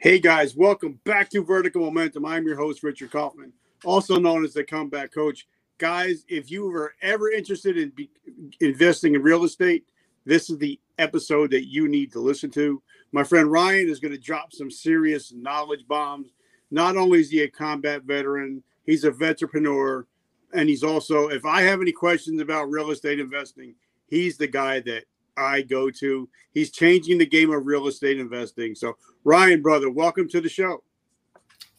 Hey guys, welcome back to Vertical Momentum. I'm your host, Richard Kaufman, also known as the Comeback Coach. Guys, if you were ever interested in be- investing in real estate, this is the episode that you need to listen to. My friend Ryan is going to drop some serious knowledge bombs. Not only is he a combat veteran, he's a veteranpreneur, and he's also, if I have any questions about real estate investing, he's the guy that I go to. He's changing the game of real estate investing. So, Ryan, brother, welcome to the show.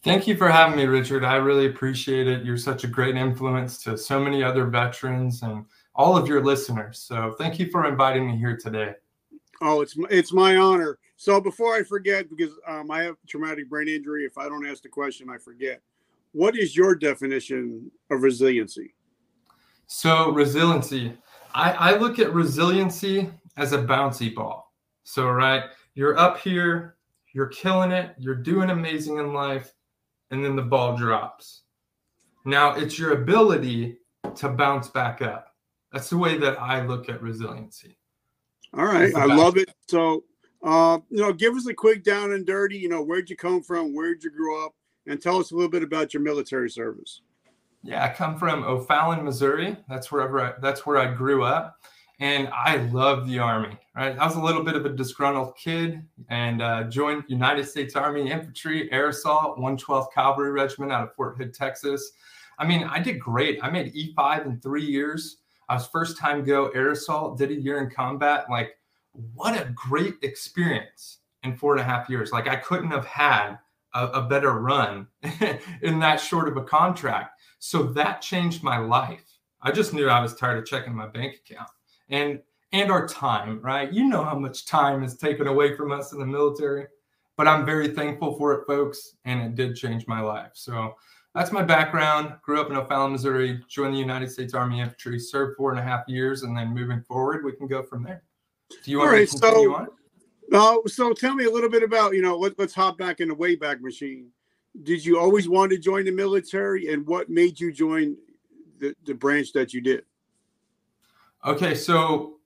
Thank you for having me, Richard. I really appreciate it. You're such a great influence to so many other veterans and all of your listeners. So, thank you for inviting me here today. Oh, it's it's my honor. So, before I forget, because um, I have traumatic brain injury, if I don't ask the question, I forget. What is your definition of resiliency? So, resiliency, I, I look at resiliency as a bouncy ball. So, right, you're up here, you're killing it, you're doing amazing in life, and then the ball drops. Now, it's your ability to bounce back up. That's the way that I look at resiliency. All right, I love it. So, uh, you know, give us a quick down and dirty. You know, where'd you come from? Where'd you grow up? And tell us a little bit about your military service. Yeah, I come from O'Fallon, Missouri. That's wherever I, that's where I grew up and I love the Army. Right, I was a little bit of a disgruntled kid and uh, joined United States Army Infantry Air Assault 112th Cavalry Regiment out of Fort Hood, Texas. I mean, I did great. I made E5 in three years. I was first time go air assault, did a year in combat. Like, what a great experience in four and a half years. Like, I couldn't have had a, a better run in that short of a contract. So that changed my life. I just knew I was tired of checking my bank account and and our time, right? You know how much time is taken away from us in the military, but I'm very thankful for it, folks, and it did change my life. So that's my background. Grew up in O'Fallon, Missouri, joined the United States Army Infantry, served four and a half years, and then moving forward, we can go from there. Do you want right, to continue so, on? So tell me a little bit about, you know, let, let's hop back in the Wayback Machine. Did you always want to join the military, and what made you join the, the branch that you did? Okay, so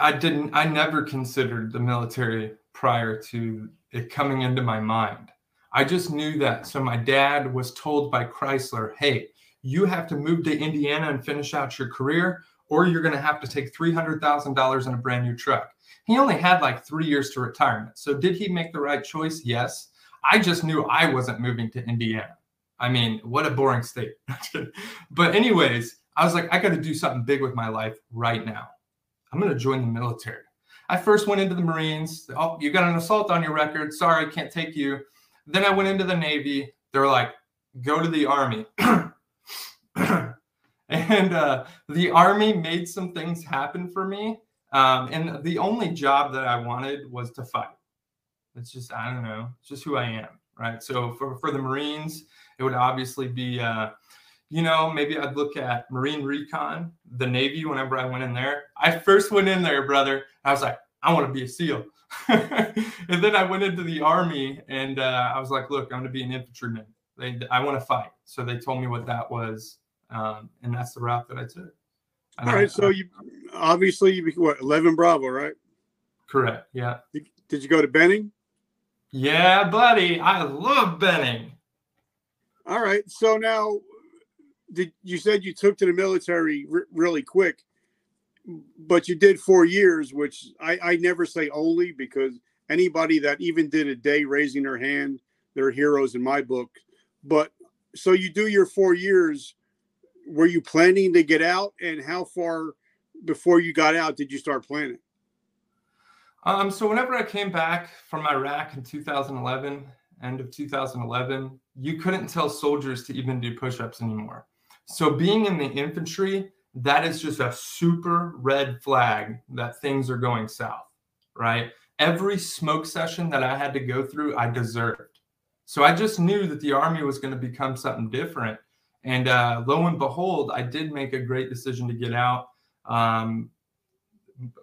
I didn't I never considered the military prior to it coming into my mind. I just knew that. So my dad was told by Chrysler, "Hey, you have to move to Indiana and finish out your career or you're going to have to take $300,000 in a brand new truck." He only had like 3 years to retirement. So did he make the right choice? Yes. I just knew I wasn't moving to Indiana. I mean, what a boring state. but anyways, I was like, I got to do something big with my life right now. I'm going to join the military. I first went into the Marines. Oh, you got an assault on your record. Sorry, I can't take you. Then I went into the Navy. They're like, go to the Army. and uh, the Army made some things happen for me. Um, and the only job that I wanted was to fight. It's just, I don't know, it's just who I am. Right. So for, for the Marines, it would obviously be uh, you know, maybe I'd look at Marine Recon, the Navy, whenever I went in there. I first went in there, brother. I was like, I want to be a SEAL. and then I went into the Army and uh, I was like, look, I'm going to be an infantryman. They, I want to fight. So they told me what that was. Um, and that's the route that I took. And All right. I, so you obviously, you what, 11 Bravo, right? Correct. Yeah. Did you go to Benning? Yeah, buddy. I love Benning. All right. So now did you said you took to the military r- really quick, but you did four years, which I, I never say only because anybody that even did a day raising their hand, they're heroes in my book. But so you do your four years. Were you planning to get out, and how far before you got out did you start planning? Um, so whenever I came back from Iraq in 2011, end of 2011, you couldn't tell soldiers to even do push-ups anymore. So being in the infantry, that is just a super red flag that things are going south, right? Every smoke session that I had to go through, I deserved. So I just knew that the army was going to become something different. And uh, lo and behold, I did make a great decision to get out. Um,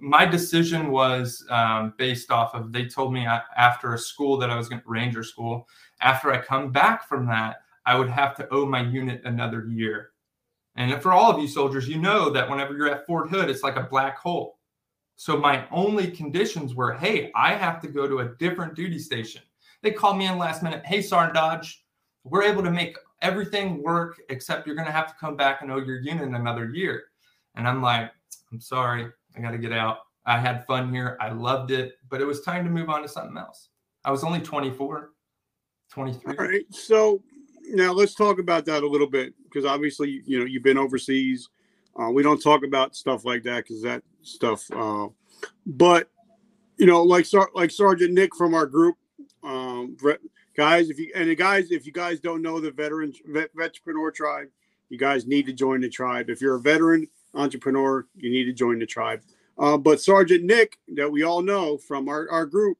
my decision was um, based off of they told me after a school that I was going to Ranger school. After I come back from that, I would have to owe my unit another year. And for all of you soldiers, you know that whenever you're at Fort Hood, it's like a black hole. So my only conditions were hey, I have to go to a different duty station. They called me in last minute. Hey, Sergeant Dodge, we're able to make everything work except you're going to have to come back and owe your unit another year. And I'm like, I'm sorry, I got to get out. I had fun here. I loved it, but it was time to move on to something else. I was only 24, 23. All right. So now let's talk about that a little bit because obviously, you know, you've been overseas. Uh, we don't talk about stuff like that because that stuff. Uh, but you know, like like Sergeant Nick from our group, um, guys. If you and the guys, if you guys don't know the veteran vet, veteranpreneur tribe, you guys need to join the tribe. If you're a veteran entrepreneur, you need to join the tribe. Uh, but Sergeant Nick, that we all know from our, our group,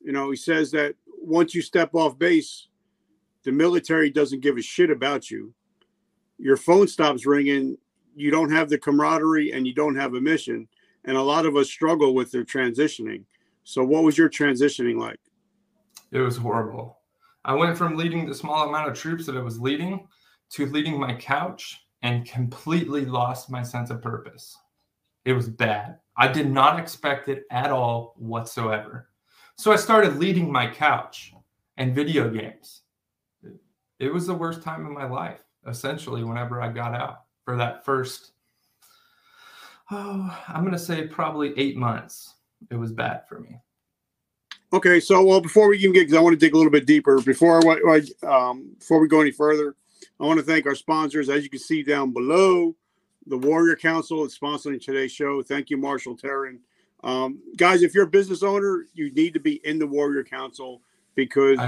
you know, he says that once you step off base, the military doesn't give a shit about you. Your phone stops ringing. You don't have the camaraderie and you don't have a mission. And a lot of us struggle with their transitioning. So, what was your transitioning like? It was horrible. I went from leading the small amount of troops that I was leading to leading my couch and completely lost my sense of purpose. It was bad. I did not expect it at all whatsoever. So I started leading my couch and video games. It was the worst time of my life, essentially, whenever I got out for that first, oh, I'm going to say probably eight months. It was bad for me. Okay, so well, before we even get, because I want to dig a little bit deeper. Before I, um, before we go any further, I want to thank our sponsors. As you can see down below, the Warrior Council is sponsoring today's show. Thank you, Marshall Terran. Um, guys, if you're a business owner, you need to be in the Warrior Council because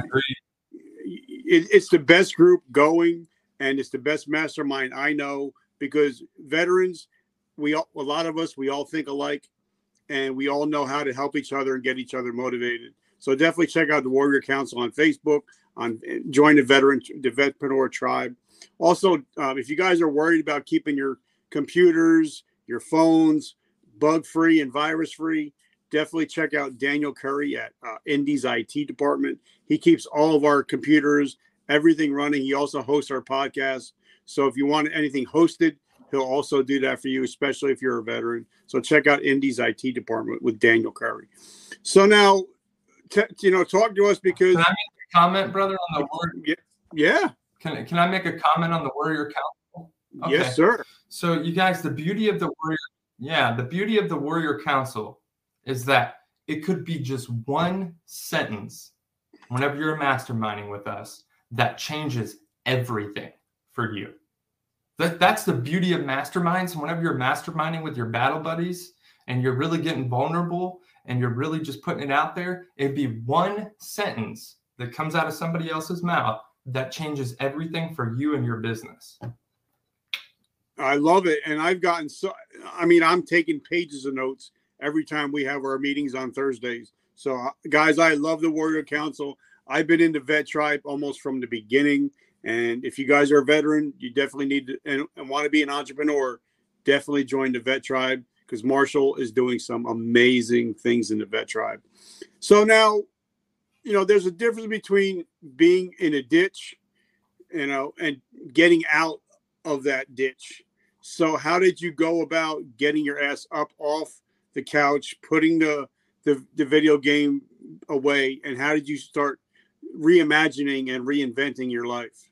it, it's the best group going and it's the best mastermind I know because veterans, we all, a lot of us, we all think alike and we all know how to help each other and get each other motivated. So definitely check out the Warrior Council on Facebook, on join the veteran, the veteranpreneur tribe. Also, um, if you guys are worried about keeping your computers, your phones, bug free and virus free, definitely check out Daniel Curry at uh, Indy's IT department. He keeps all of our computers, everything running. He also hosts our podcast. So if you want anything hosted, he'll also do that for you, especially if you're a veteran. So check out Indy's IT department with Daniel Curry. So now, t- you know, talk to us because. Can I make a comment, brother, on the word? Yeah. Can, can I make a comment on the Warrior Council? Okay. Yes, sir. So, you guys, the beauty of the Warrior, yeah, the beauty of the Warrior Council is that it could be just one sentence whenever you're masterminding with us that changes everything for you. That, that's the beauty of masterminds. Whenever you're masterminding with your battle buddies and you're really getting vulnerable and you're really just putting it out there, it'd be one sentence that comes out of somebody else's mouth that changes everything for you and your business. I love it. And I've gotten so, I mean, I'm taking pages of notes every time we have our meetings on Thursdays. So, uh, guys, I love the Warrior Council. I've been in the vet tribe almost from the beginning. And if you guys are a veteran, you definitely need to and, and want to be an entrepreneur, definitely join the vet tribe because Marshall is doing some amazing things in the vet tribe. So now, you know, there's a difference between being in a ditch, you know, and getting out of that ditch. So how did you go about getting your ass up off the couch, putting the the, the video game away, and how did you start reimagining and reinventing your life?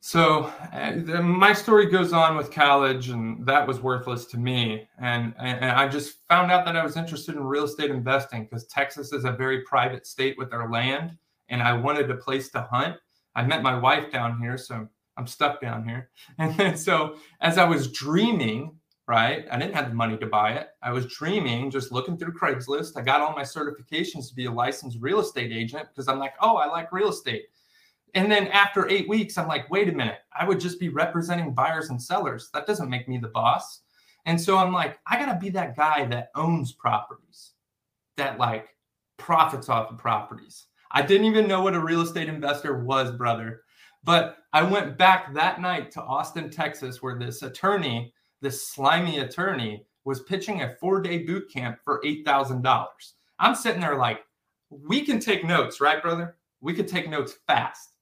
So uh, my story goes on with college, and that was worthless to me. And, and, I just found out that I was interested in real estate investing because Texas is a very private state with their land, and I wanted a place to hunt. I met my wife down here, so I'm stuck down here. And then so as I was dreaming right? I didn't have the money to buy it. I was dreaming, just looking through Craigslist. I got all my certifications to be a licensed real estate agent because I'm like, oh, I like real estate. And then after eight weeks, I'm like, wait a minute, I would just be representing buyers and sellers. That doesn't make me the boss. And so I'm like, I got to be that guy that owns properties, that like profits off of properties. I didn't even know what a real estate investor was, brother. But I went back that night to Austin, Texas, where this attorney this slimy attorney was pitching a four day boot camp for $8,000. I'm sitting there like, we can take notes, right, brother? We could take notes fast,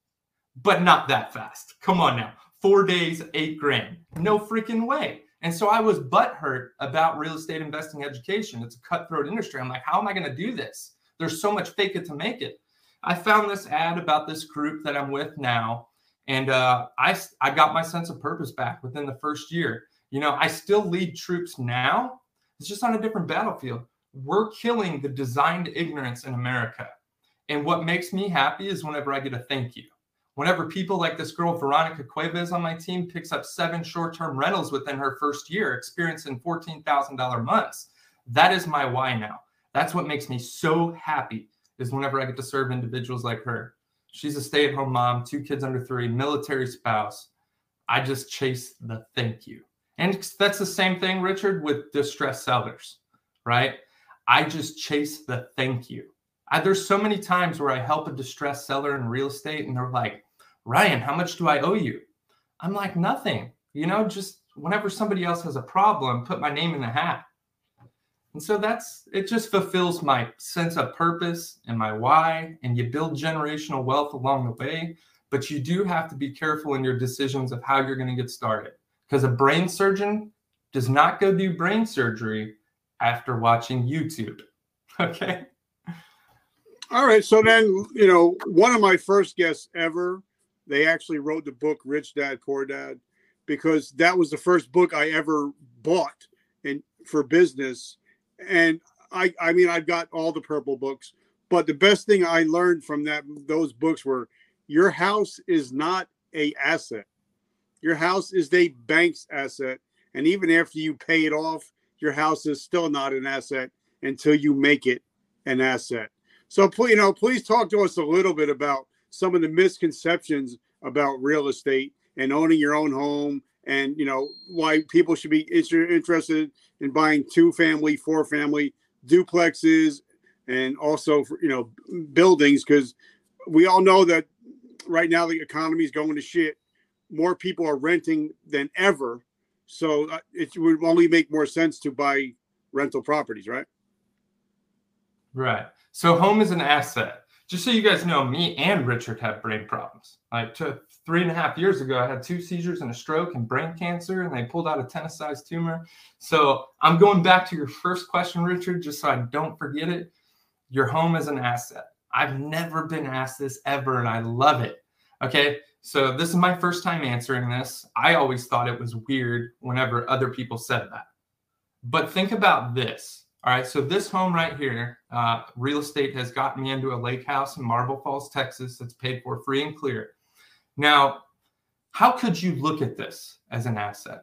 but not that fast. Come on now. Four days, eight grand. No freaking way. And so I was butthurt about real estate investing education. It's a cutthroat industry. I'm like, how am I going to do this? There's so much fake it to make it. I found this ad about this group that I'm with now, and uh, I I got my sense of purpose back within the first year. You know, I still lead troops now. It's just on a different battlefield. We're killing the designed ignorance in America. And what makes me happy is whenever I get a thank you. Whenever people like this girl, Veronica Cuevas on my team, picks up seven short term rentals within her first year, experiencing $14,000 months, that is my why now. That's what makes me so happy is whenever I get to serve individuals like her. She's a stay at home mom, two kids under three, military spouse. I just chase the thank you. And that's the same thing, Richard, with distressed sellers, right? I just chase the thank you. I, there's so many times where I help a distressed seller in real estate and they're like, Ryan, how much do I owe you? I'm like, nothing. You know, just whenever somebody else has a problem, put my name in the hat. And so that's it just fulfills my sense of purpose and my why. And you build generational wealth along the way. But you do have to be careful in your decisions of how you're going to get started. Because a brain surgeon does not go do brain surgery after watching YouTube. Okay. All right. So then, you know, one of my first guests ever, they actually wrote the book Rich Dad Poor Dad because that was the first book I ever bought and for business. And I I mean I've got all the purple books, but the best thing I learned from that those books were your house is not a asset. Your house is a bank's asset. And even after you pay it off, your house is still not an asset until you make it an asset. So, you know, please talk to us a little bit about some of the misconceptions about real estate and owning your own home, and you know why people should be interested in buying two family, four family duplexes, and also you know buildings because we all know that right now the economy is going to shit. More people are renting than ever, so uh, it would only make more sense to buy rental properties, right? Right. So home is an asset. Just so you guys know, me and Richard have brain problems. Like three and a half years ago, I had two seizures and a stroke and brain cancer, and they pulled out a tennis-sized tumor. So I'm going back to your first question, Richard, just so I don't forget it. Your home is an asset. I've never been asked this ever, and I love it. Okay. So this is my first time answering this. I always thought it was weird whenever other people said that. But think about this all right, so this home right here, uh, real estate has gotten me into a lake house in Marble Falls, Texas, that's paid for free and clear. Now, how could you look at this as an asset?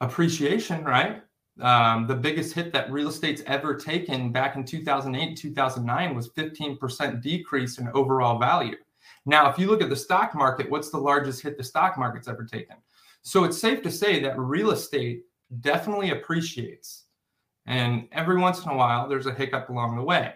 Appreciation, right? Um, the biggest hit that real estate's ever taken back in 2008, 2009 was 15% decrease in overall value. Now, if you look at the stock market, what's the largest hit the stock market's ever taken? So it's safe to say that real estate definitely appreciates and every once in a while, there's a hiccup along the way,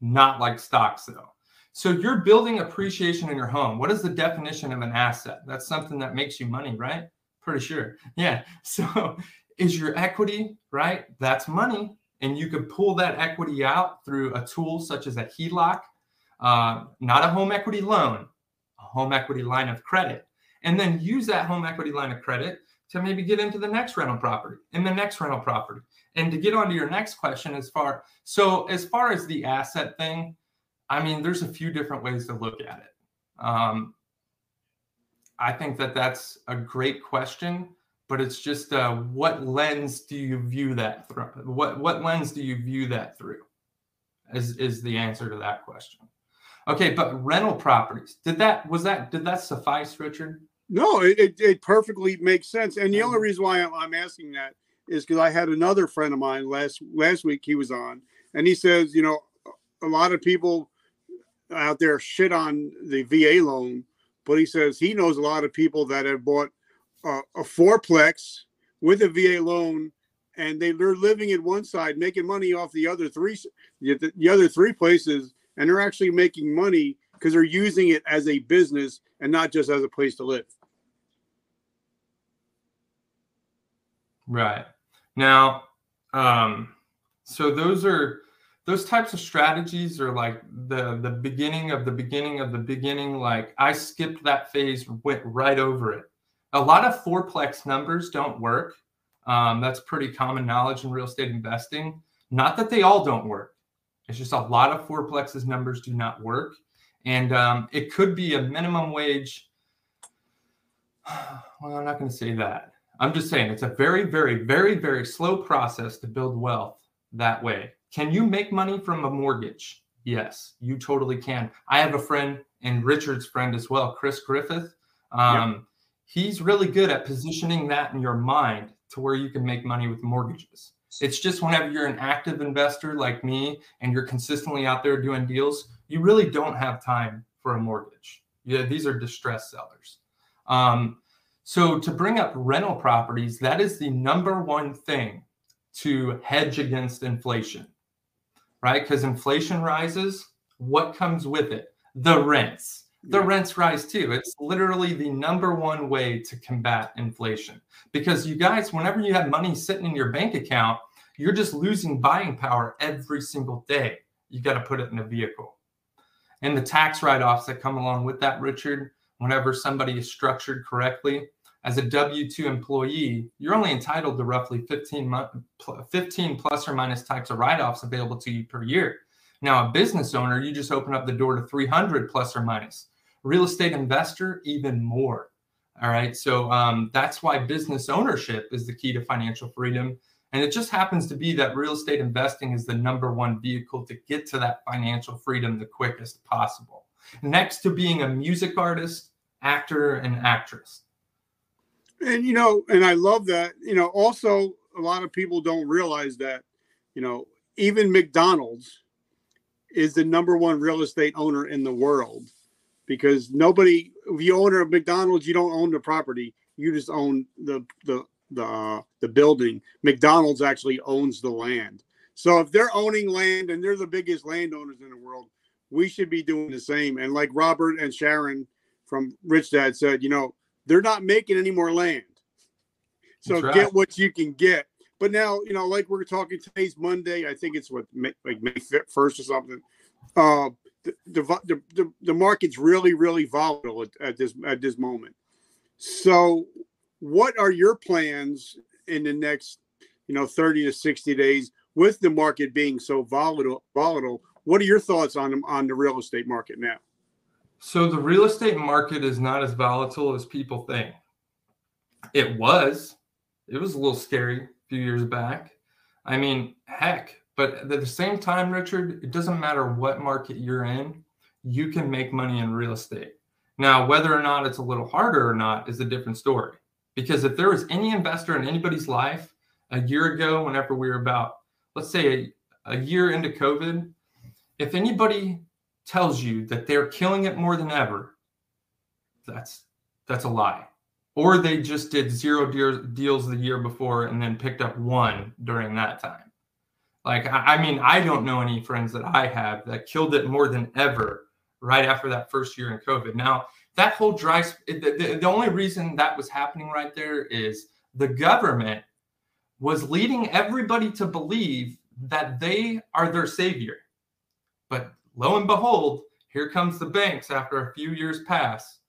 not like stocks, though. So you're building appreciation in your home. What is the definition of an asset? That's something that makes you money, right? Pretty sure. Yeah. So is your equity, right? That's money. And you could pull that equity out through a tool such as a HELOC, uh, not a home equity loan, a home equity line of credit. And then use that home equity line of credit to maybe get into the next rental property and the next rental property. And to get on to your next question as far so as far as the asset thing i mean there's a few different ways to look at it. Um, i think that that's a great question but it's just uh, what lens do you view that through? What what lens do you view that through? Is is the answer to that question okay but rental properties did that was that did that suffice richard no it, it perfectly makes sense and the only reason why i'm asking that is because I had another friend of mine last last week. He was on, and he says, you know, a lot of people out there shit on the VA loan, but he says he knows a lot of people that have bought uh, a fourplex with a VA loan, and they, they're living in one side, making money off the other three, the, the other three places, and they're actually making money because they're using it as a business and not just as a place to live. Right. Now, um, so those are those types of strategies are like the the beginning of the beginning of the beginning. Like I skipped that phase, went right over it. A lot of fourplex numbers don't work. Um, that's pretty common knowledge in real estate investing. Not that they all don't work. It's just a lot of fourplexes numbers do not work. And um, it could be a minimum wage. Well, I'm not going to say that. I'm just saying it's a very, very, very, very slow process to build wealth that way. Can you make money from a mortgage? Yes, you totally can. I have a friend and Richard's friend as well, Chris Griffith. Um, yep. He's really good at positioning that in your mind to where you can make money with mortgages. It's just whenever you're an active investor like me and you're consistently out there doing deals, you really don't have time for a mortgage. Yeah, these are distressed sellers. Um, so to bring up rental properties, that is the number one thing to hedge against inflation, right? Because inflation rises, what comes with it? The rents the rents rise too. It's literally the number one way to combat inflation because you guys, whenever you have money sitting in your bank account, you're just losing buying power every single day. You got to put it in a vehicle. And the tax write offs that come along with that, Richard, whenever somebody is structured correctly, as a W 2 employee, you're only entitled to roughly 15, 15 plus or minus types of write offs available to you per year. Now, a business owner, you just open up the door to 300 plus or minus real estate investor, even more. All right. So um, that's why business ownership is the key to financial freedom. And it just happens to be that real estate investing is the number one vehicle to get to that financial freedom the quickest possible. Next to being a music artist, actor, and actress. And, you know, and I love that. You know, also, a lot of people don't realize that, you know, even McDonald's is the number one real estate owner in the world because nobody if you own a McDonald's, you don't own the property. You just own the the the the building. McDonald's actually owns the land. So if they're owning land and they're the biggest landowners in the world, we should be doing the same. And like Robert and Sharon from Rich Dad said, you know, they're not making any more land. So right. get what you can get. But now, you know, like we're talking today's Monday, I think it's what like May first or something. Uh, the, the, the, the market's really, really volatile at, at this at this moment. So, what are your plans in the next, you know, 30 to 60 days with the market being so volatile? Volatile. What are your thoughts on on the real estate market now? So the real estate market is not as volatile as people think. It was. It was a little scary a few years back. I mean, heck, but at the same time, Richard, it doesn't matter what market you're in, you can make money in real estate. Now, whether or not it's a little harder or not is a different story. Because if there was any investor in anybody's life a year ago, whenever we were about, let's say, a, a year into COVID, if anybody tells you that they're killing it more than ever, that's that's a lie. Or they just did zero deals the year before and then picked up one during that time. Like, I mean, I don't know any friends that I have that killed it more than ever right after that first year in COVID. Now, that whole dry, the, the, the only reason that was happening right there is the government was leading everybody to believe that they are their savior. But lo and behold, here comes the banks after a few years pass.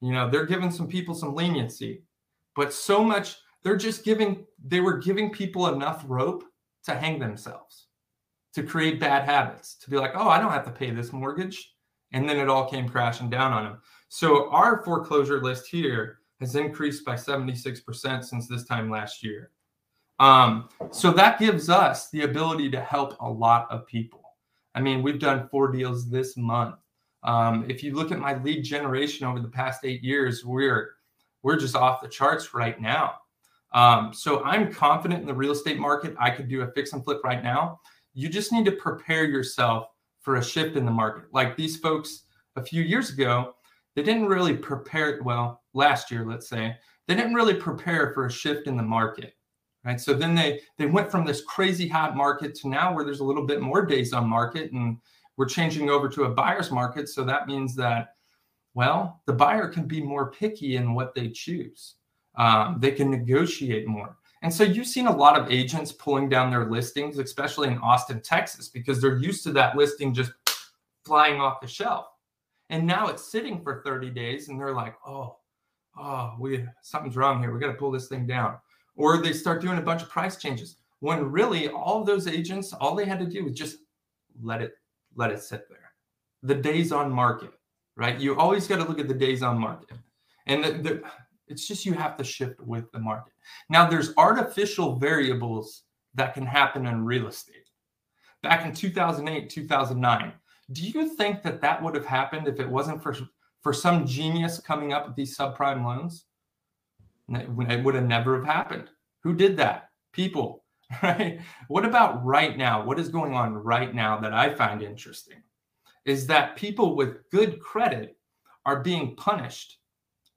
You know, they're giving some people some leniency, but so much, they're just giving, they were giving people enough rope to hang themselves, to create bad habits, to be like, oh, I don't have to pay this mortgage. And then it all came crashing down on them. So our foreclosure list here has increased by 76% since this time last year. Um, so that gives us the ability to help a lot of people. I mean, we've done four deals this month. Um, if you look at my lead generation over the past eight years, we're we're just off the charts right now. Um, so I'm confident in the real estate market. I could do a fix and flip right now. You just need to prepare yourself for a shift in the market. Like these folks a few years ago, they didn't really prepare. Well, last year, let's say, they didn't really prepare for a shift in the market. Right. So then they they went from this crazy hot market to now where there's a little bit more days on market and we're changing over to a buyer's market. So that means that, well, the buyer can be more picky in what they choose. Um, they can negotiate more. And so you've seen a lot of agents pulling down their listings, especially in Austin, Texas, because they're used to that listing just flying off the shelf. And now it's sitting for 30 days and they're like, oh, oh, we something's wrong here. We got to pull this thing down. Or they start doing a bunch of price changes. When really all those agents, all they had to do was just let it let it sit there. The days on market. right? You always got to look at the days on market. And the, the, it's just you have to shift with the market. Now, there's artificial variables that can happen in real estate. Back in 2008, 2009, do you think that that would have happened if it wasn't for, for some genius coming up with these subprime loans? It would have never have happened. Who did that? People, right? What about right now? What is going on right now that I find interesting is that people with good credit are being punished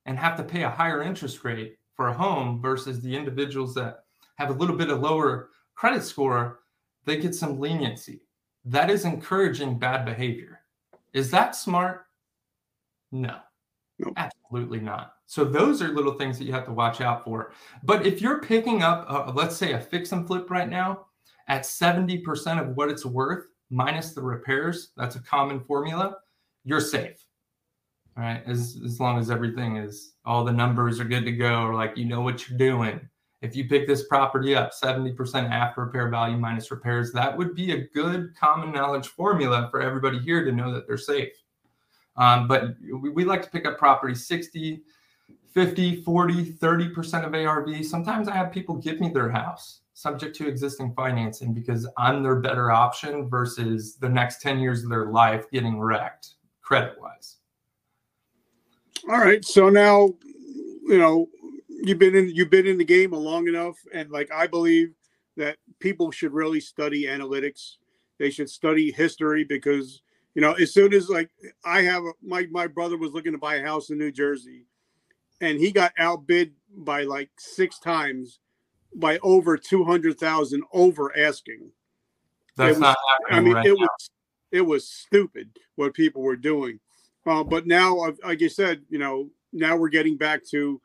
and have to pay a higher interest rate for a home versus the individuals that have a little bit of lower credit score, they get some leniency. That is encouraging bad behavior. Is that smart? No, nope. absolutely not. So those are little things that you have to watch out for. But if you're picking up, uh, let's say, a fix and flip right now at 70% of what it's worth minus the repairs, that's a common formula, you're safe. All right. As, as long as everything is, all the numbers are good to go, or like you know what you're doing. If you pick this property up 70% after repair value minus repairs, that would be a good common knowledge formula for everybody here to know that they're safe. Um, but we, we like to pick up property 60, 50, 40, 30% of ARV. Sometimes I have people give me their house subject to existing financing because I'm their better option versus the next 10 years of their life getting wrecked credit wise. All right. So now, you know, you've been in you've been in the game long enough and like I believe that people should really study analytics. They should study history because you know, as soon as like I have a, my my brother was looking to buy a house in New Jersey and he got outbid by like six times by over 200,000 over asking. That's was, not I mean, right it now. was it was stupid what people were doing. Uh, but now, like you said, you know, now we're getting back to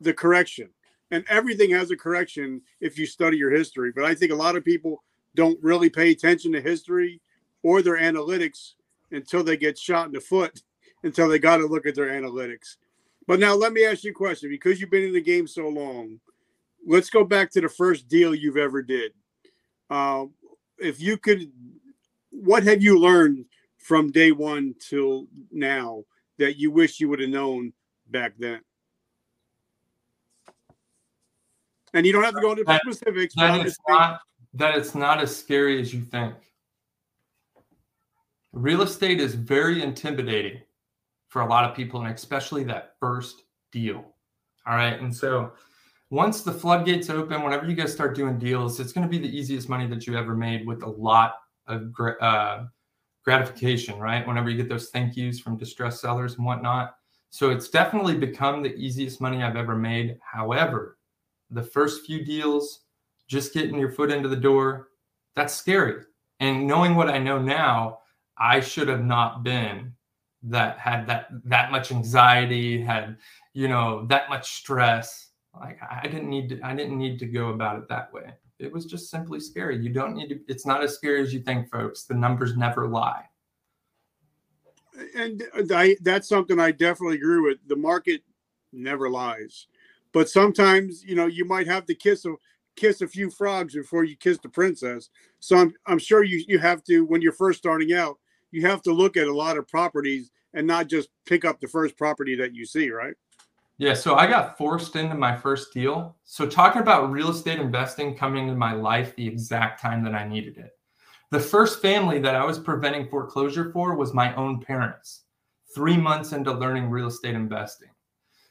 the correction, and everything has a correction if you study your history. But I think a lot of people don't really pay attention to history or their analytics until they get shot in the foot, until they got to look at their analytics. But now let me ask you a question because you've been in the game so long. Let's go back to the first deal you've ever did. Uh, if you could, what have you learned from day one till now that you wish you would have known back then? And you don't have to go into that, specifics. That it's, not, that it's not as scary as you think. Real estate is very intimidating for a lot of people, and especially that first deal. All right. And so once the floodgates open, whenever you guys start doing deals, it's going to be the easiest money that you ever made with a lot of uh, gratification, right? Whenever you get those thank yous from distressed sellers and whatnot. So it's definitely become the easiest money I've ever made. However, the first few deals, just getting your foot into the door, that's scary. And knowing what I know now, I should have not been that had that that much anxiety, had you know that much stress. Like I didn't need to, I didn't need to go about it that way. It was just simply scary. You don't need to. It's not as scary as you think, folks. The numbers never lie. And I, that's something I definitely agree with. The market never lies, but sometimes you know you might have to kiss a kiss a few frogs before you kiss the princess. So I'm I'm sure you you have to when you're first starting out you have to look at a lot of properties and not just pick up the first property that you see, right? Yeah, so I got forced into my first deal. So talking about real estate investing coming into my life the exact time that I needed it. The first family that I was preventing foreclosure for was my own parents. 3 months into learning real estate investing.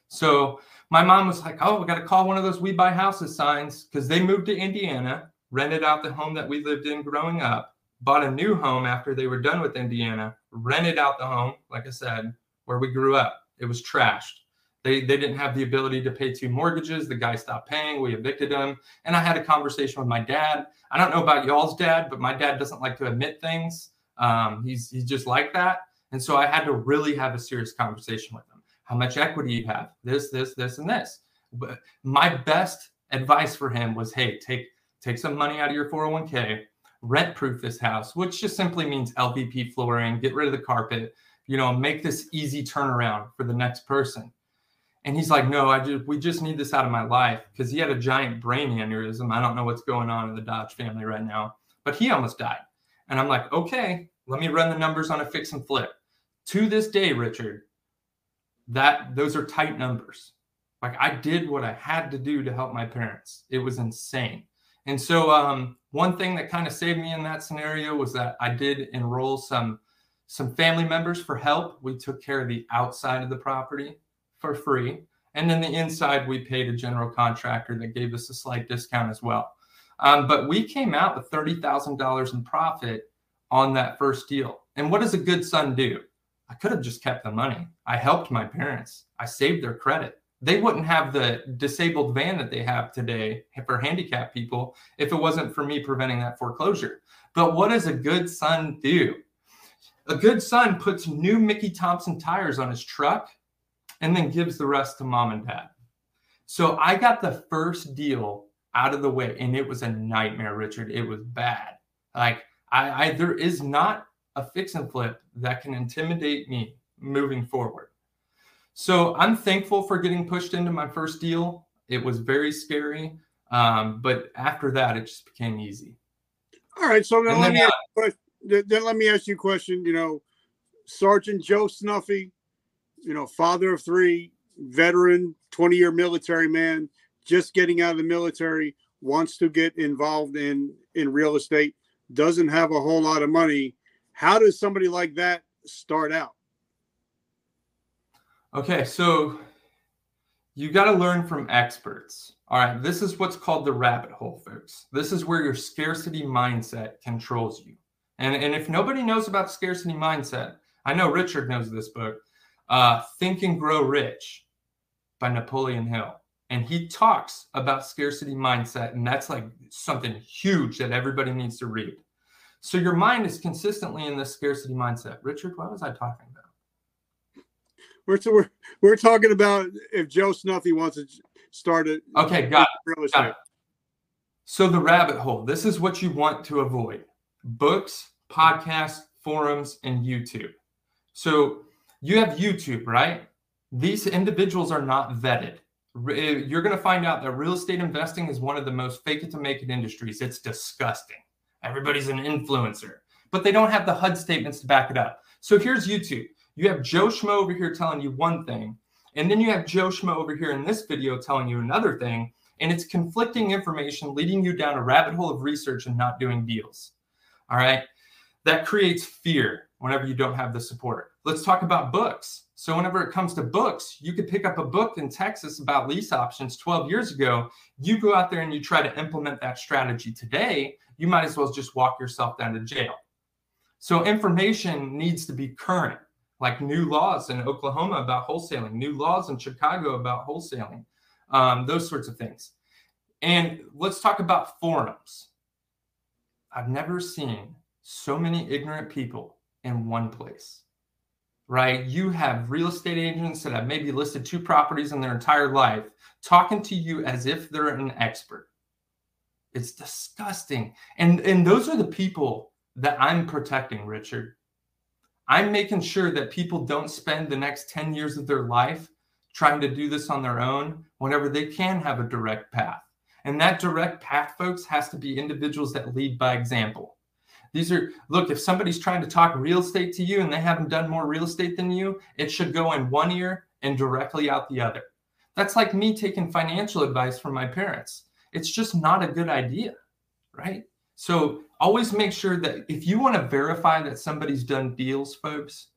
So my mom was like, "Oh, we got to call one of those we buy houses signs cuz they moved to Indiana, rented out the home that we lived in growing up bought a new home after they were done with Indiana, rented out the home, like I said, where we grew up. It was trashed. They, they didn't have the ability to pay two mortgages. The guy stopped paying. We evicted him. And I had a conversation with my dad. I don't know about y'all's dad, but my dad doesn't like to admit things. Um, he's, he's just like that. And so I had to really have a serious conversation with him. How much equity you have? This, this, this, and this. But my best advice for him was, hey, take take some money out of your 401k, rent proof this house, which just simply means LVP flooring, get rid of the carpet, you know, make this easy turnaround for the next person. And he's like, no, I just we just need this out of my life because he had a giant brain aneurysm. I don't know what's going on in the Dodge family right now, but he almost died. And I'm like, okay, let me run the numbers on a fix and flip. To this day, Richard, that those are tight numbers. Like I did what I had to do to help my parents. It was insane. And so um, one thing that kind of saved me in that scenario was that I did enroll some some family members for help. We took care of the outside of the property for free. And then the inside, we paid a general contractor that gave us a slight discount as well. Um, but we came out with $30,000 in profit on that first deal. And what does a good son do? I could have just kept the money. I helped my parents, I saved their credit. They wouldn't have the disabled van that they have today for handicapped people if it wasn't for me preventing that foreclosure. But what does a good son do? A good son puts new Mickey Thompson tires on his truck and then gives the rest to mom and dad. So I got the first deal out of the way and it was a nightmare, Richard. It was bad. Like I, I there is not a fix and flip that can intimidate me moving forward. So I'm thankful for getting pushed into my first deal. It was very scary, um, but after that, it just became easy. All right, so then, let, me uh, then let me ask you a question. You know, Sergeant Joe Snuffy, you know, father of three, veteran, 20 year military man, just getting out of the military, wants to get involved in in real estate, doesn't have a whole lot of money. How does somebody like that start out? Okay, so you got to learn from experts. All right, this is what's called the rabbit hole, folks. This is where your scarcity mindset controls you. And, and if nobody knows about scarcity mindset, I know Richard knows this book, uh, Think and Grow Rich by Napoleon Hill. And he talks about scarcity mindset, and that's like something huge that everybody needs to read. So your mind is consistently in this scarcity mindset. Richard, what was I talking about? We're, we're, we're talking about if Joe Snuffy wants to start it. Okay, got it. got it. So the rabbit hole. This is what you want to avoid: books, podcasts, forums, and YouTube. So you have YouTube, right? These individuals are not vetted. Eh, you're going to find out that real estate investing is one of the most fake it to make it industries. It's disgusting. Everybody's an influencer, but they don't have the HUD statements to back it up. So here's YouTube. You have Joe Schmo over here telling you one thing, and then you have Joe Schmo over here in this video telling you another thing, and it's conflicting information leading you down a rabbit hole of research and not doing deals. All right. That creates fear whenever you don't have the support. Let's talk about books. So, whenever it comes to books, you could pick up a book in Texas about lease options 12 years ago. You go out there and you try to implement that strategy today, you might as well just walk yourself down to jail. So, information needs to be current like new laws in Oklahoma about wholesaling, new laws in Chicago about wholesaling, um, those sorts of things. And let's talk about forums. I've never seen so many ignorant people in one place, right? You have real estate agents that have maybe listed two properties in their entire life talking to you as if they're an expert. It's disgusting. And, and those are the people that I'm protecting, Richard. I'm making sure that people don't spend the next 10 years of their life trying to do this on their own whenever they can have a direct path. And that direct path, folks, has to be individuals that lead by example. These are, look, if somebody's trying to talk real estate to you and they haven't done more real estate than you, it should go in one ear and directly out the other. That's like me taking financial advice from my parents. It's just not a good idea, right? So always make sure that if you want to verify that somebody's done deals, folks,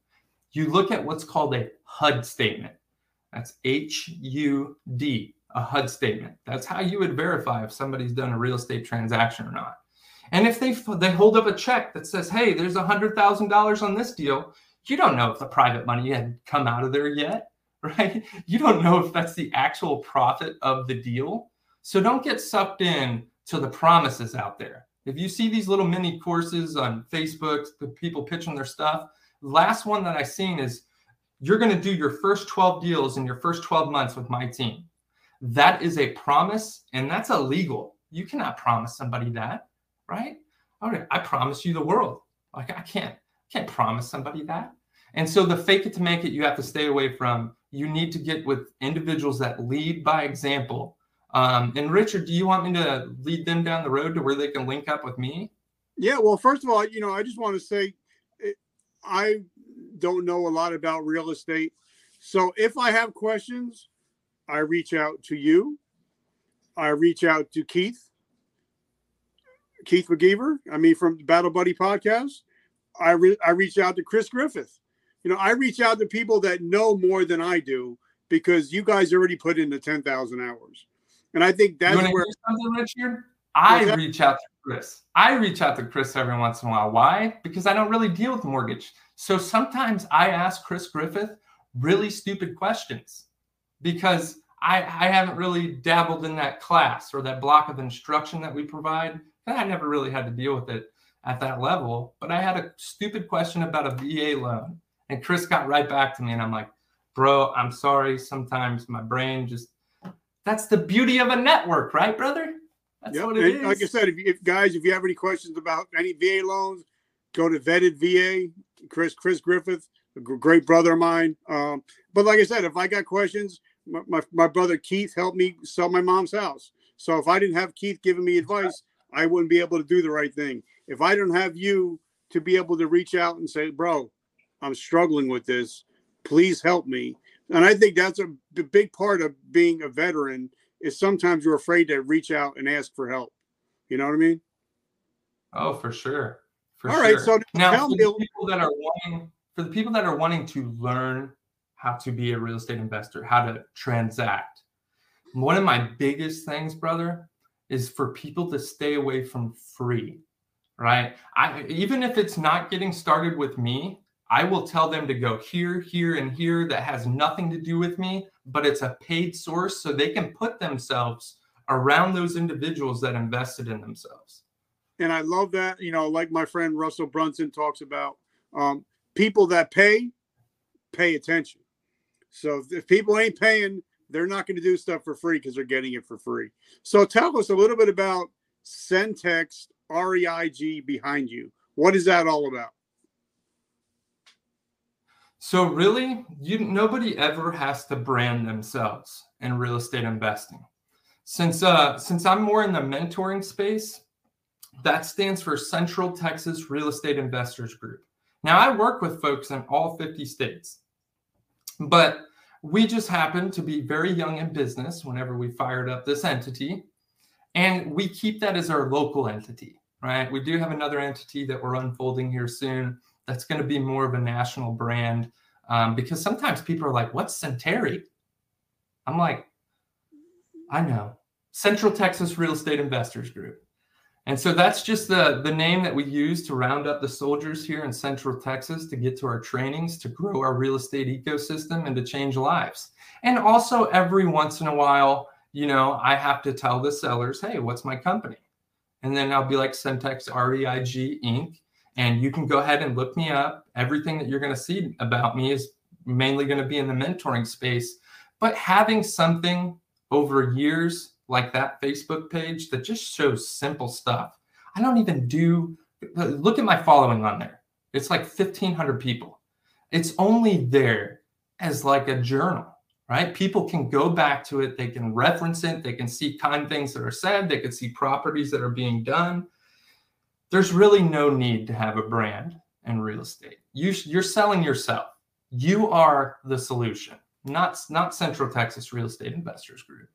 you look at what's called a HUD statement. That's H U D, a HUD statement. That's how you would verify if somebody's done a real estate transaction or not. And if they they hold up a check that says, "Hey, there's hundred thousand dollars on this deal," you don't know if the private money had come out of there yet, right? You don't know if that's the actual profit of the deal. So don't get sucked in to the promises out there. If you see these little mini courses on Facebook, the people pitching their stuff, last one that I seen is you're going to do your first 12 deals in your first 12 months with my team. That is a promise and that's illegal. You cannot promise somebody that, right? All right, I promise you the world. Like I can't can't promise somebody that. And so the fake it to make it you have to stay away from. You need to get with individuals that lead by example um, and Richard, do you want me to lead them down the road to where they can link up with me? Yeah. Well, first of all, you know, I just want to say, I don't know a lot about real estate. So if I have questions, I reach out to you. I reach out to Keith, Keith McGeever. I mean, from Battle Buddy podcast. I re- I reach out to Chris Griffith. You know, I reach out to people that know more than I do because you guys already put in the ten thousand hours, and I think that's where something, Richard. I reach out to Chris. I reach out to Chris every once in a while. Why? Because I don't really deal with mortgage. So sometimes I ask Chris Griffith really stupid questions because I, I haven't really dabbled in that class or that block of instruction that we provide. And I never really had to deal with it at that level. But I had a stupid question about a VA loan, and Chris got right back to me, and I'm like, bro, I'm sorry. Sometimes my brain just that's the beauty of a network, right, brother? That's yep. what it and is. Like I said, if, if guys, if you have any questions about any VA loans, go to Vetted VA. Chris Chris Griffith, a great brother of mine. Um, but like I said, if I got questions, my, my, my, brother Keith helped me sell my mom's house. So if I didn't have Keith giving me advice, I wouldn't be able to do the right thing. If I don't have you to be able to reach out and say, bro, I'm struggling with this, please help me. And I think that's a big part of being a veteran is sometimes you're afraid to reach out and ask for help. You know what I mean? Oh, for sure. For All sure. right. So now, for the people that are wanting, for the people that are wanting to learn how to be a real estate investor, how to transact, one of my biggest things, brother, is for people to stay away from free. Right? I even if it's not getting started with me, I will tell them to go here, here, and here that has nothing to do with me, but it's a paid source so they can put themselves around those individuals that invested in themselves. And I love that, you know, like my friend Russell Brunson talks about um, people that pay, pay attention. So if people ain't paying, they're not going to do stuff for free because they're getting it for free. So tell us a little bit about Centex REIG behind you. What is that all about? So really, you nobody ever has to brand themselves in real estate investing. Since uh, since I'm more in the mentoring space, that stands for Central Texas Real Estate Investors Group. Now I work with folks in all 50 states, but we just happen to be very young in business whenever we fired up this entity, and we keep that as our local entity, right? We do have another entity that we're unfolding here soon that's going to be more of a national brand um, because sometimes people are like, "What's Centeri?" I'm like, I know Central Texas Real Estate Investors Group, and so that's just the the name that we use to round up the soldiers here in Central Texas to get to our trainings to grow our real estate ecosystem and to change lives. And also every once in a while, you know, I have to tell the sellers, "Hey, what's my company?" And then I'll be like Centex REIG Inc and you can go ahead and look me up. Everything that you're going to see about me is mainly going to be in the mentoring space. But having something over years like that Facebook page that just shows simple stuff. I don't even do, look at my following on there. It's like 1,500 people. It's only there as like a journal, right? People can go back to it. They can reference it. They can see kind things that are said. They can see properties that are being done there's really no need to have a brand in real estate. You, you're selling yourself. You are the solution, not, not Central Texas Real Estate Investors Group.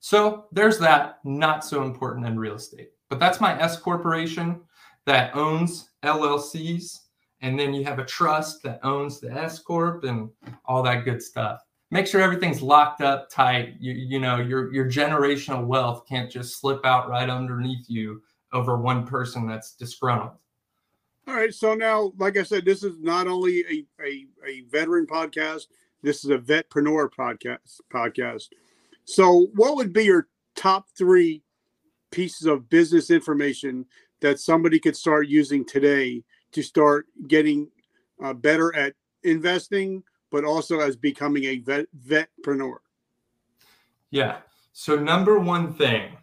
So there's that, not so important in real estate. But that's my S corporation that owns LLCs. And then you have a trust that owns the S corp and all that good stuff. Make sure everything's locked up tight. You, you know, your your generational wealth can't just slip out right underneath you over one person that's disgruntled. All right. So now, like I said, this is not only a, a, a veteran podcast, this is a vetpreneur podcast podcast. So what would be your top three pieces of business information that somebody could start using today to start getting uh, better at investing, but also as becoming a vet vetpreneur? Yeah. So number one thing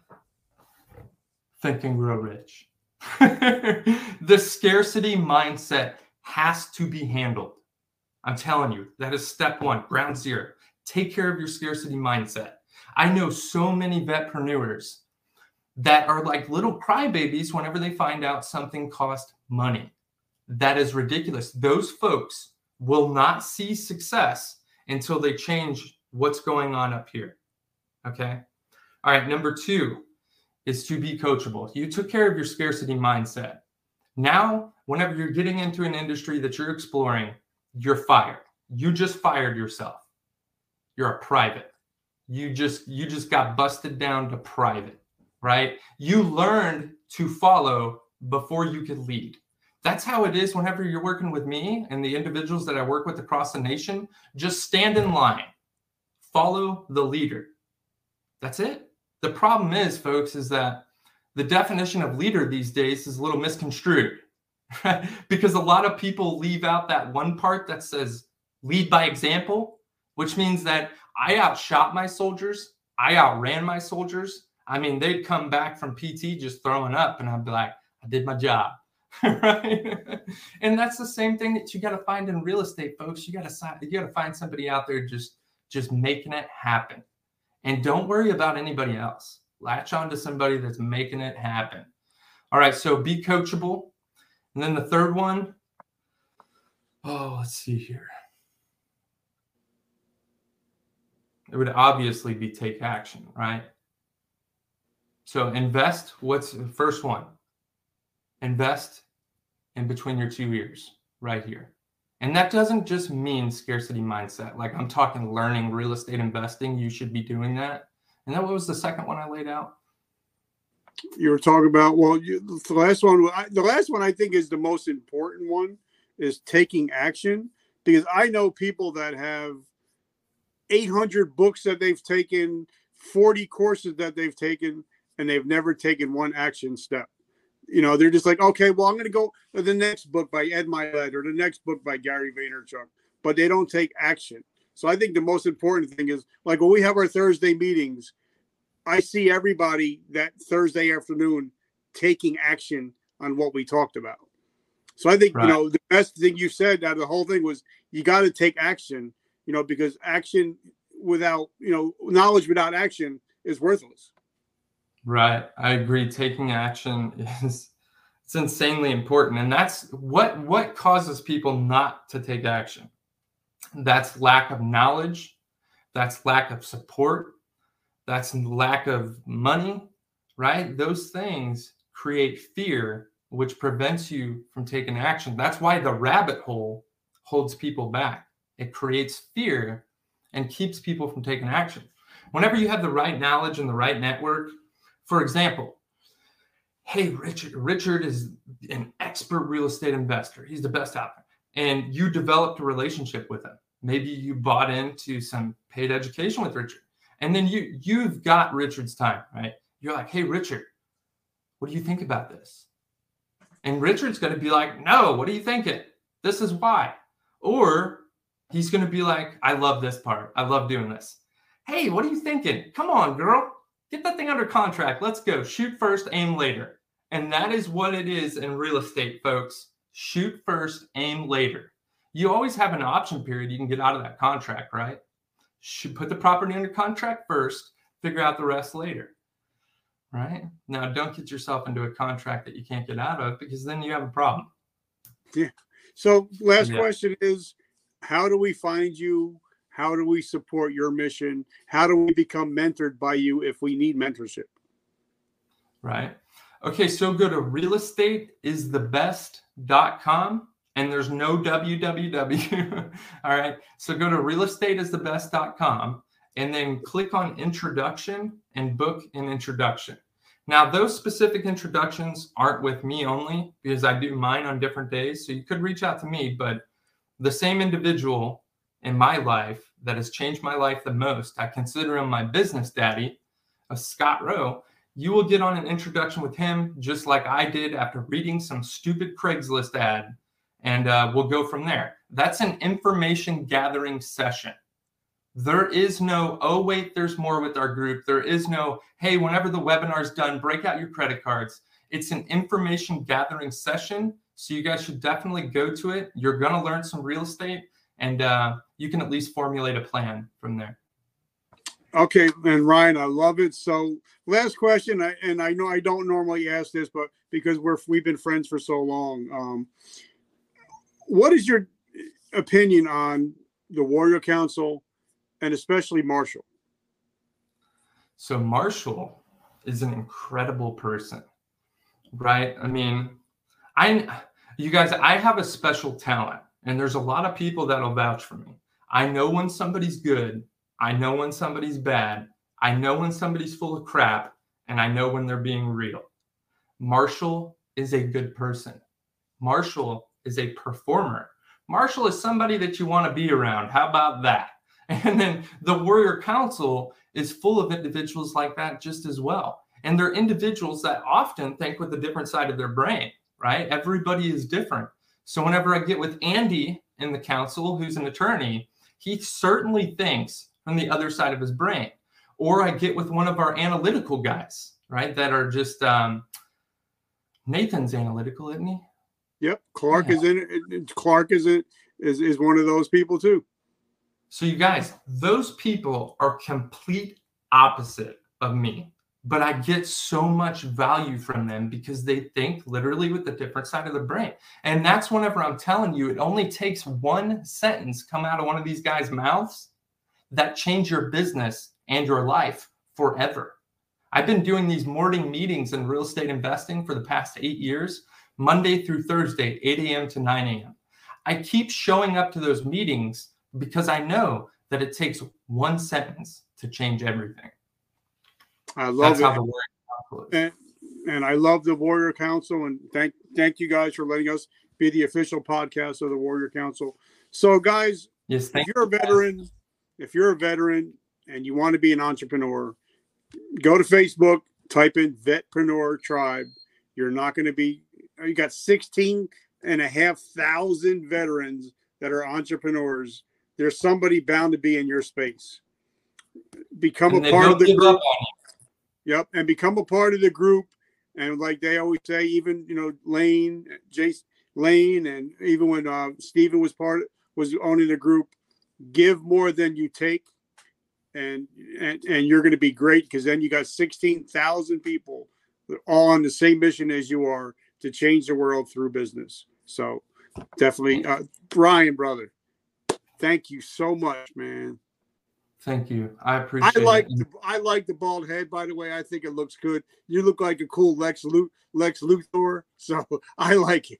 Think and Grow Rich. the scarcity mindset has to be handled. I'm telling you, that is step one, ground zero. Take care of your scarcity mindset. I know so many vetpreneurs that are like little crybabies whenever they find out something cost money. That is ridiculous. Those folks will not see success until they change what's going on up here. Okay. All right. Number two is to be coachable. You took care of your scarcity mindset. Now, whenever you're getting into an industry that you're exploring, you're fired. You just fired yourself. You're a private. You just you just got busted down to private, right? You learned to follow before you could lead. That's how it is whenever you're working with me and the individuals that I work with across the nation. Just stand in line, follow the leader. That's it. The problem is, folks, is that the definition of leader these days is a little misconstrued because a lot of people leave out that one part that says lead by example, which means that I outshot my soldiers, I outran my soldiers. I mean, they'd come back from PT just throwing up, and I'd be like, I did my job. right? and that's the same thing that you got to find in real estate, folks. You got to you got to find somebody out there just just making it happen. And don't worry about anybody else. Latch on to somebody that's making it happen. All right, so be coachable. And then the third one, oh, let's see here. It would obviously be take action, right? So invest. What's the first one? invest in between your two ears right here. And that doesn't just mean scarcity mindset. Like I'm talking learning real estate investing, you should be doing that. And then what was the second one I laid out? You were talking about well, you, the last one. The last one I think is the most important one is taking action because I know people that have 800 books that they've taken, 40 courses that they've taken, and they've never taken one action step. You know, they're just like, okay, well, I'm going to go to the next book by Ed Mylett or the next book by Gary Vaynerchuk, but they don't take action. So I think the most important thing is like when we have our Thursday meetings, I see everybody that Thursday afternoon taking action on what we talked about. So I think, right. you know, the best thing you said out of the whole thing was you got to take action, you know, because action without, you know, knowledge without action is worthless. Right. I agree. Taking action is it's insanely important. And that's what what causes people not to take action. That's lack of knowledge, that's lack of support, that's lack of money, right? Those things create fear which prevents you from taking action. That's why the rabbit hole holds people back. It creates fear and keeps people from taking action. Whenever you have the right knowledge and the right network, for example, hey, Richard, Richard is an expert real estate investor. He's the best out there. And you developed a relationship with him. Maybe you bought into some paid education with Richard. And then you you've got Richard's time, right? You're like, hey, Richard, what do you think about this? And Richard's going to be like, no, what are you thinking? This is why. Or he's going to be like, I love this part. I love doing this. Hey, what are you thinking? Come on, girl get that thing under contract. Let's go. Shoot first, aim later. And that is what it is in real estate, folks. Shoot first, aim later. You always have an option period. You can get out of that contract, right? Should put the property under contract first, figure out the rest later. Right? Now, don't get yourself into a contract that you can't get out of because then you have a problem. Yeah. So, last yeah. question is how do we find you? How do we support your mission? How do we become mentored by you if we need mentorship? Right. Okay, so go to realestateisathebest.com and there's no www. All right. So go to realestateisathebest.com and then click on introduction and book an introduction. Now, those specific introductions aren't with me only because I do mine on different days. So you could reach out to me, but the same individual in my life that has changed my life the most, I consider him my business daddy, a Scott Rowe. You will get on an introduction with him just like I did after reading some stupid Craigslist ad, and uh, we'll go from there. That's an information gathering session. There is no, oh, wait, there's more with our group. There is no, hey, whenever the webinar's done, break out your credit cards. It's an information gathering session. So you guys should definitely go to it. You're going to learn some real estate and uh, you can at least formulate a plan from there. Okay, and Ryan, I love it. So, last question, and I know I don't normally ask this, but because we're we've been friends for so long, um, what is your opinion on the Warrior Council and especially Marshall? So Marshall is an incredible person, right? I mean, I you guys, I have a special talent, and there's a lot of people that'll vouch for me. I know when somebody's good, I know when somebody's bad, I know when somebody's full of crap, and I know when they're being real. Marshall is a good person. Marshall is a performer. Marshall is somebody that you want to be around. How about that? And then the Warrior Council is full of individuals like that just as well. And they're individuals that often think with a different side of their brain, right? Everybody is different. So whenever I get with Andy in the council, who's an attorney, he certainly thinks from the other side of his brain. Or I get with one of our analytical guys, right? That are just um, Nathan's analytical, isn't he? Yep, Clark yeah. is in it. Clark is it is is one of those people too. So you guys, those people are complete opposite of me, but I get so much value from them because they think literally with the different side of the brain. And that's whenever I'm telling you, it only takes one sentence come out of one of these guys' mouths that change your business and your life forever. I've been doing these morning meetings in real estate investing for the past eight years, Monday through Thursday, 8 a.m. to 9 a.m. I keep showing up to those meetings because I know that it takes one sentence to change everything. I love That's it. And, and I love the Warrior Council and thank thank you guys for letting us be the official podcast of the Warrior Council. So guys, yes, if you're a veteran, if you're a veteran and you want to be an entrepreneur, go to Facebook, type in Vetpreneur Tribe. You're not going to be you got 16 and a half thousand veterans that are entrepreneurs there's somebody bound to be in your space. Become and a part of the group. Yep, and become a part of the group. And like they always say, even you know Lane, Jace, Lane, and even when uh, Stephen was part was owning the group, give more than you take, and and, and you're going to be great because then you got sixteen thousand people all on the same mission as you are to change the world through business. So definitely, uh, Ryan, brother, Thank you so much, man. Thank you. I appreciate I like it. The, I like the bald head, by the way. I think it looks good. You look like a cool Lex Luthor, Lex Luthor, so I like it.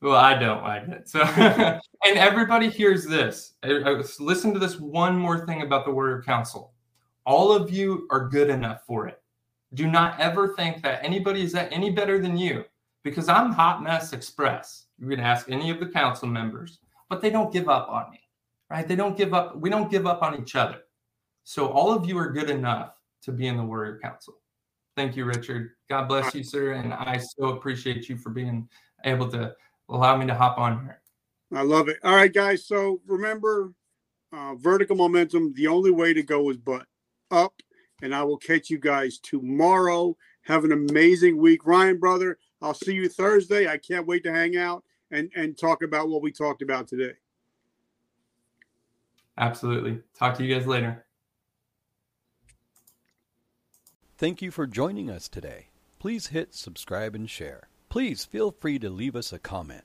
Well, I don't like it. So, and everybody hears this. Uh, uh, listen to this one more thing about the Warrior Council. All of you are good enough for it. Do not ever think that anybody is any better than you, because I'm Hot Mess Express. You can ask any of the council members but they don't give up on me, right? They don't give up. We don't give up on each other. So all of you are good enough to be in the Warrior Council. Thank you, Richard. God bless you, sir. And I so appreciate you for being able to allow me to hop on here. I love it. All right, guys. So remember, uh, vertical momentum, the only way to go is but up. And I will catch you guys tomorrow. Have an amazing week. Ryan, brother, I'll see you Thursday. I can't wait to hang out and and talk about what we talked about today. Absolutely. Talk to you guys later. Thank you for joining us today. Please hit subscribe and share. Please feel free to leave us a comment.